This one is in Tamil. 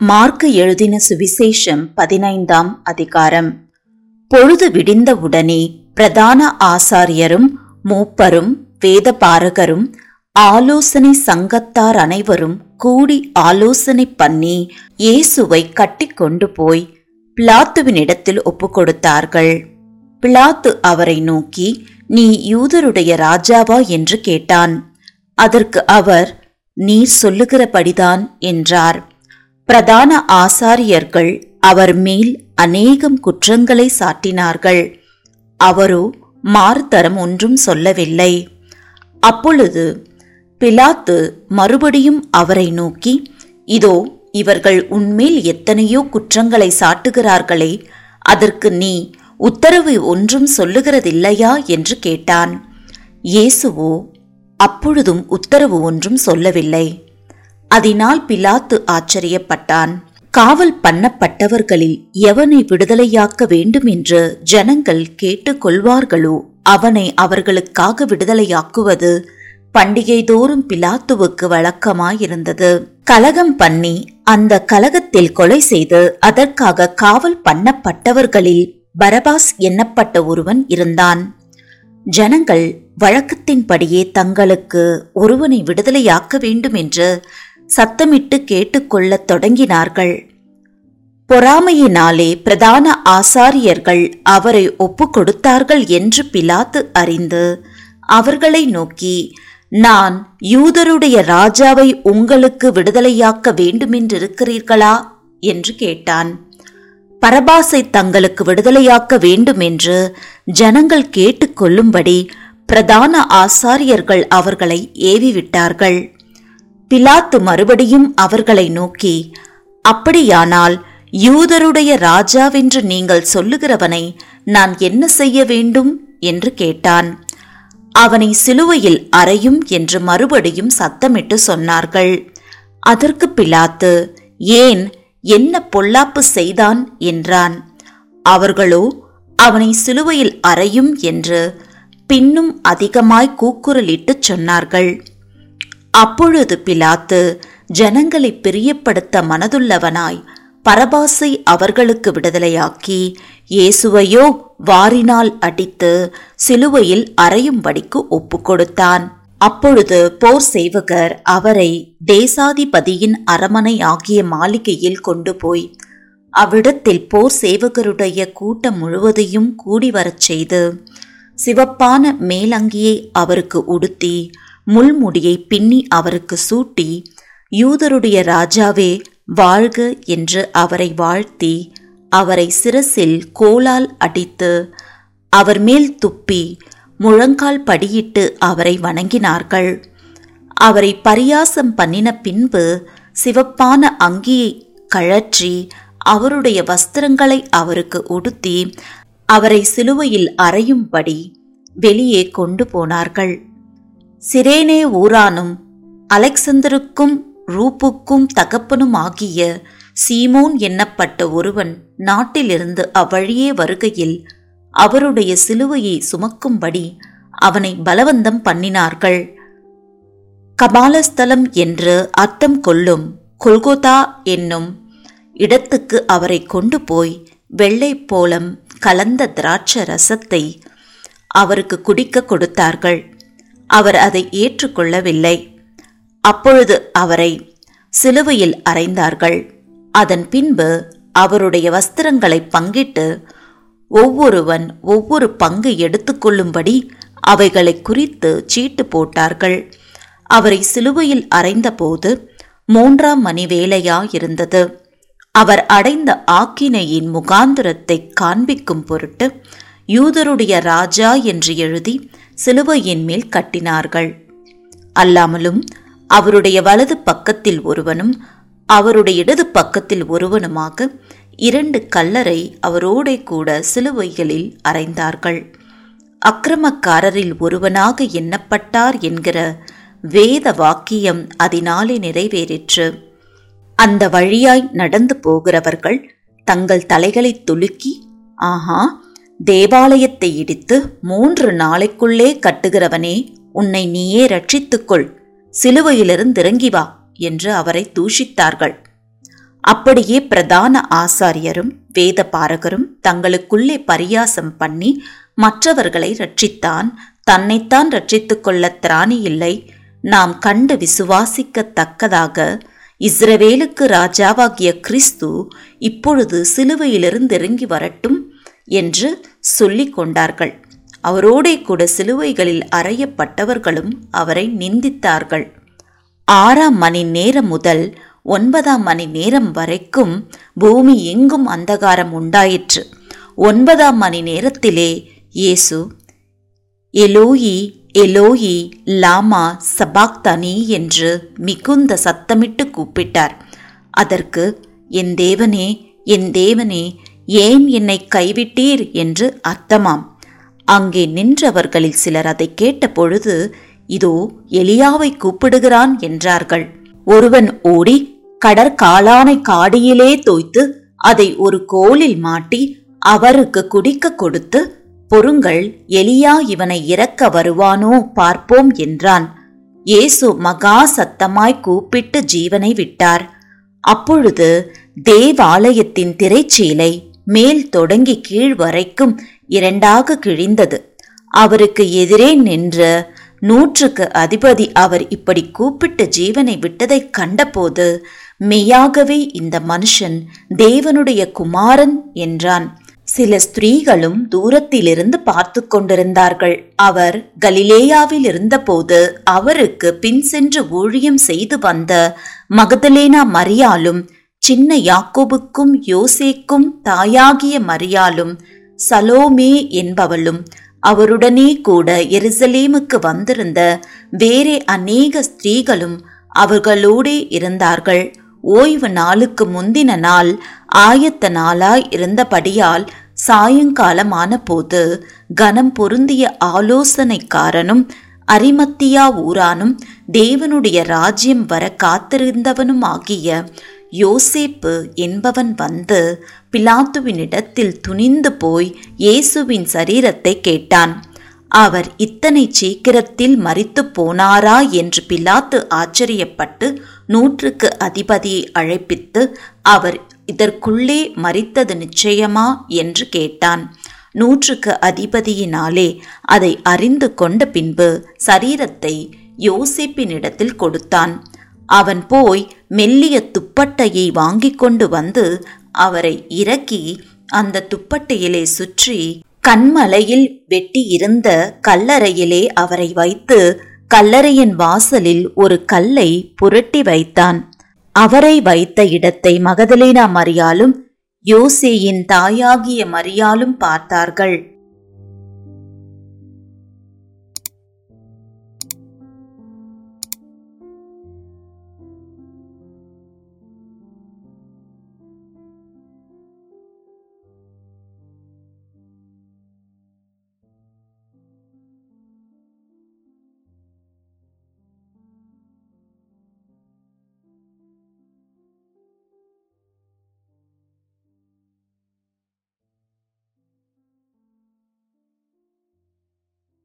மார்க்கு எழுதின சுவிசேஷம் பதினைந்தாம் அதிகாரம். பொழுது விடிந்தவுடனே பிரதான ஆசாரியரும் மூப்பரும் வேதபாரகரும் ஆலோசனை சங்கத்தார் அனைவரும் கூடி ஆலோசனை பண்ணி இயேசுவை கட்டிக்கொண்டு போய் பிலாத்துவினிடத்தில் ஒப்புக்கொடுத்தார்கள் பிளாத்து அவரை நோக்கி நீ யூதருடைய ராஜாவா? என்று கேட்டான். அதற்கு அவர் நீ சொல்லுகிறபடிதான் என்றார். பிரதான ஆசாரியர்கள் அவர் மேல் அநேகம் குற்றங்களை சாட்டினார்கள். அவரோ மாறுதரம் ஒன்றும் சொல்லவில்லை. அப்பொழுது பிலாத்து மறுபடியும் அவரை நோக்கி இதோ இவர்கள் உன்மேல் எத்தனையோ குற்றங்களை சாட்டுகிறார்களே அதற்கு நீ உத்தரவு ஒன்றும் சொல்லுகிறதில்லையா? என்று கேட்டான். இயேசுவோ அப்பொழுதும் உத்தரவு ஒன்றும் சொல்லவில்லை. அதனால் பிலாத்து ஆச்சரியப்பட்டான். காவல் பண்ணப்பட்டவர்களில் எவனை விடுதலையாக்க வேண்டும் என்று ஜனங்கள் கேட்டுக்கொள்வார்களோ அவனை அவர்களுக்காக விடுதலையாக்குவது பண்டிகை தோறும் பிலாத்துவுக்கு வழக்கமாயிருந்தது. கலகம் பண்ணி அந்த கலகத்தில் கொலை செய்து அதற்காக காவல் பண்ணப்பட்டவர்களில் பரபாஸ் எண்ணப்பட்ட ஒருவன் இருந்தான். ஜனங்கள் வழக்கத்தின்படியே தங்களுக்கு ஒருவனை விடுதலையாக்க வேண்டும் என்று சத்தமிட்டு கேட்டுக்கொள்ளத் தொடங்கினார்கள். பொறாமையினாலே பிரதான ஆசாரியர்கள் அவரை ஒப்பு கொடுத்தார்கள் என்று பிலாத்து அறிந்து அவர்களை நோக்கி நான் யூதருடைய ராஜாவை உங்களுக்கு விடுதலையாக்க வேண்டுமென்றிருக்கிறீர்களா? என்று கேட்டான். பரபாசை தங்களுக்கு விடுதலையாக்க வேண்டுமென்று ஜனங்கள் கேட்டுக்கொள்ளும்படி பிரதான ஆசாரியர்கள் அவர்களை ஏவிவிட்டார்கள். பிலாத்து மறுபடியும் அவர்களை நோக்கி அப்படியானால் யூதருடைய ராஜாவென்று நீங்கள் சொல்லுகிறவனை நான் என்ன செய்ய வேண்டும்? என்று கேட்டான். அவனை சிலுவையில் அறையும் என்று மறுபடியும் சத்தமிட்டு சொன்னார்கள். அதற்கு பிலாத்து ஏன் என்ன பொல்லாப்பு செய்தான்? என்றான். அவர்களோ அவனை சிலுவையில் அறையும் என்று பின்னும் அதிகமாய் கூக்குரலிட்டுச் சொன்னார்கள். அப்பொழுது பிலாத்து ஜனங்களை பிரியப்படுத்த மனதுள்ளவனாய் பரபாசை அவர்களுக்கு விடுதலையாக்கி இயேசுவையோ வாரினால் அடித்து சிலுவையில் அறையும்படிக்கு ஒப்பு கொடுத்தான் அப்பொழுது போர் சேவகர் அவரை தேசாதிபதியின் அரமனை ஆகிய மாளிகையில் கொண்டு போய் அவ்விடத்தில் போர் சேவகருடைய கூட்டம் முழுவதையும் கூடி வரச் செய்து சிவப்பான மேலங்கியை அவருக்கு உடுத்தி முள்முடியை பின்னி அவருக்கு சூட்டி யூதருடைய ராஜாவே வாழ்க என்று அவரை வாழ்த்தி அவரை சிரசில் கோலால் அடித்து அவர் மேல் துப்பி முழங்கால் படியிட்டு அவரை வணங்கினார்கள். அவரை பரியாசம் பண்ணின பின்பு சிவப்பான அங்கியை கழற்றி அவருடைய வஸ்திரங்களை அவருக்கு உடுத்தி அவரை சிலுவையில் அறையும்படி வெளியே கொண்டு போனார்கள். சிரேனே ஊரானும் அலெக்சந்தருக்கும் ரூப்புக்கும் தகப்பனும் ஆகிய சீமோன் எண்ணப்பட்ட ஒருவன் நாட்டிலிருந்து அவ்வழியே வருகையில் அவருடைய சிலுவையை சுமக்கும்படி அவனை பலவந்தம் பண்ணினார்கள். கபாலஸ்தலம் என்று அர்த்தம் கொள்ளும் கொல்கோதா என்னும் இடத்துக்கு அவரை கொண்டு போய் வெள்ளை போலம் கலந்த திராட்ச ரசத்தை அவருக்கு குடிக்க கொடுத்தார்கள். அவர் அதை ஏற்றுக்கொள்ளவில்லை. அப்பொழுது அவரை சிலுவையில் அறைந்தார்கள். அதன் பின்பு அவருடைய வஸ்திரங்களை பங்கிட்டு ஒவ்வொருவன் ஒவ்வொரு பங்கு எடுத்துக்கொள்ளும்படி அவைகளை குறித்து சீட்டு போட்டார்கள். அவரை சிலுவையில் அறைந்தபோது மூன்றாம் மணி வேலையாயிருந்தது அவர் அடைந்த ஆக்கினையின் முகாந்திரத்தை காண்பிக்கும் பொருட்டு யூதருடைய ராஜா என்று எழுதி சிலுவையின் மேல் கட்டினார்கள். அல்லாமலும் அவருடைய வலது பக்கத்தில் ஒருவனும் அவருடைய இடது பக்கத்தில் ஒருவனுமாக இரண்டு கல்லரை அவரோட கூட சிலுவைகளில் அறைந்தார்கள் அக்கிரமக்காரரில் ஒருவனாக எண்ணப்பட்டார் என்கிற வேத வாக்கியம் அதனாலே நிறைவேறிற்று. அந்த வழியாய் நடந்து போகிறவர்கள் தங்கள் தலைகளை துலுக்கி ஆஹா தேவாலயத்தை இடித்து மூன்று நாளைக்குள்ளே கட்டுகிறவனே உன்னை நீயே ரட்சித்துக்கொள். சிலுவையிலிருந்து இறங்கி வா என்று அவரை தூஷித்தார்கள். அப்படியே பிரதான ஆசாரியரும் வேத பாரகரும் தங்களுக்குள்ளே பரியாசம் பண்ணி மற்றவர்களை ரட்சித்தான் தன்னைத்தான் ரட்சித்துக் கொள்ள திராணி இல்லை நாம் கண்டு விசுவாசிக்கத்தக்கதாக இஸ்ரவேலுக்கு ராஜாவாகிய கிறிஸ்து இப்பொழுது சிலுவையிலிருந்து இறங்கி வரட்டும் என்று சொல்லிக் கொண்டார்கள். அவரோடே கூட சிலுவைகளில் அறையப்பட்டவர்களும் அவரை நிந்தித்தார்கள். ஆறாம் மணி நேரம் முதல் ஒன்பதாம் மணி நேரம் வரைக்கும் பூமி எங்கும் அந்தகாரம் உண்டாயிற்று. ஒன்பதாம் மணி நேரத்திலே இயேசு எலோயி எலோயி லாமா சபாக்தனி என்று மிகுந்த சத்தமிட்டு கூப்பிட்டார். அதற்கு என் தேவனே என் தேவனே ஏன் என்னை கைவிட்டீர் என்று அர்த்தமாம். அங்கே நின்றவர்களில் சிலர் அதை கேட்டபொழுது இதோ எலியாவை கூப்பிடுகிறான் என்றார்கள். ஒருவன் ஓடி கடற்காலானை காடியிலே தோய்த்து அதை ஒரு கோலில் மாட்டி அவருக்கு குடிக்க கொடுத்து பொருங்கள் எலியா இவனை இறக்க வருவானோ பார்ப்போம் என்றான். இயேசு மகா சத்தமாய் கூப்பிட்டு ஜீவனை விட்டார். அப்பொழுது தேவாலயத்தின் திரைச்சீலை மேல் தொடங்கி கீழ் வரைக்கும் இரண்டாக கிழிந்தது. அவருக்கு எதிரே நின்ற நூற்றுக்கு அதிபதி அவர் இப்படி கூப்பிட்டு ஜீவனை விட்டதைக் கண்டபோது மெய்யாகவே இந்த மனுஷன் தேவனுடைய குமாரன் என்றான். சில ஸ்திரீகளும் தூரத்திலிருந்து பார்த்து கொண்டிருந்தார்கள். அவர் கலிலேயாவில் இருந்தபோது அவருக்கு பின் சென்று ஊழியம் செய்து வந்த மகதலேனா மரியாலும் சின்ன யாக்கோபுக்கும் யோசேக்கும் தாயாகிய மரியாலும் சலோமே என்பவளும் அவருடனே கூட எருசலேமுக்கு வந்திருந்த வேறே அநேக ஸ்திரீகளும் அவர்களோடே இருந்தார்கள். ஓய்வு நாளுக்கு முந்தின நாள் ஆயத்த நாளாய் இருந்தபடியால் சாயங்காலமான போது கனம் பொருந்திய ஆலோசனைக்காரனும் அரிமத்தியா ஊரானும் தேவனுடைய ராஜ்யம் வர காத்திருந்தவனுமாகிய ஆகிய யோசேப்பு என்பவன் வந்து பிலாத்துவினிடத்தில் துணிந்து போய் இயேசுவின் சரீரத்தை கேட்டான். அவர் இத்தனை சீக்கிரத்தில் மறித்து போனாரா என்று பிலாத்து ஆச்சரியப்பட்டு நூற்றுக்கு அதிபதியை அழைப்பித்து அவர் இதற்குள்ளே மறித்தது நிச்சயமா என்று கேட்டான். நூற்றுக்கு அதிபதியினாலே அதை அறிந்து கொண்ட பின்பு சரீரத்தை யோசிப்பினிடத்தில் கொடுத்தான். அவன் போய் மெல்லிய துப்பட்டையை வாங்கிக் கொண்டு வந்து அவரை இறக்கி அந்த துப்பட்டையிலே சுற்றி கண்மலையில் வெட்டியிருந்த கல்லறையிலே அவரை வைத்து கல்லறையின் வாசலில் ஒரு கல்லை புரட்டி வைத்தான். அவரை வைத்த இடத்தை மகதலேனா மரியாலும் யோசேயின் தாயாகிய மரியாலும் பார்த்தார்கள்.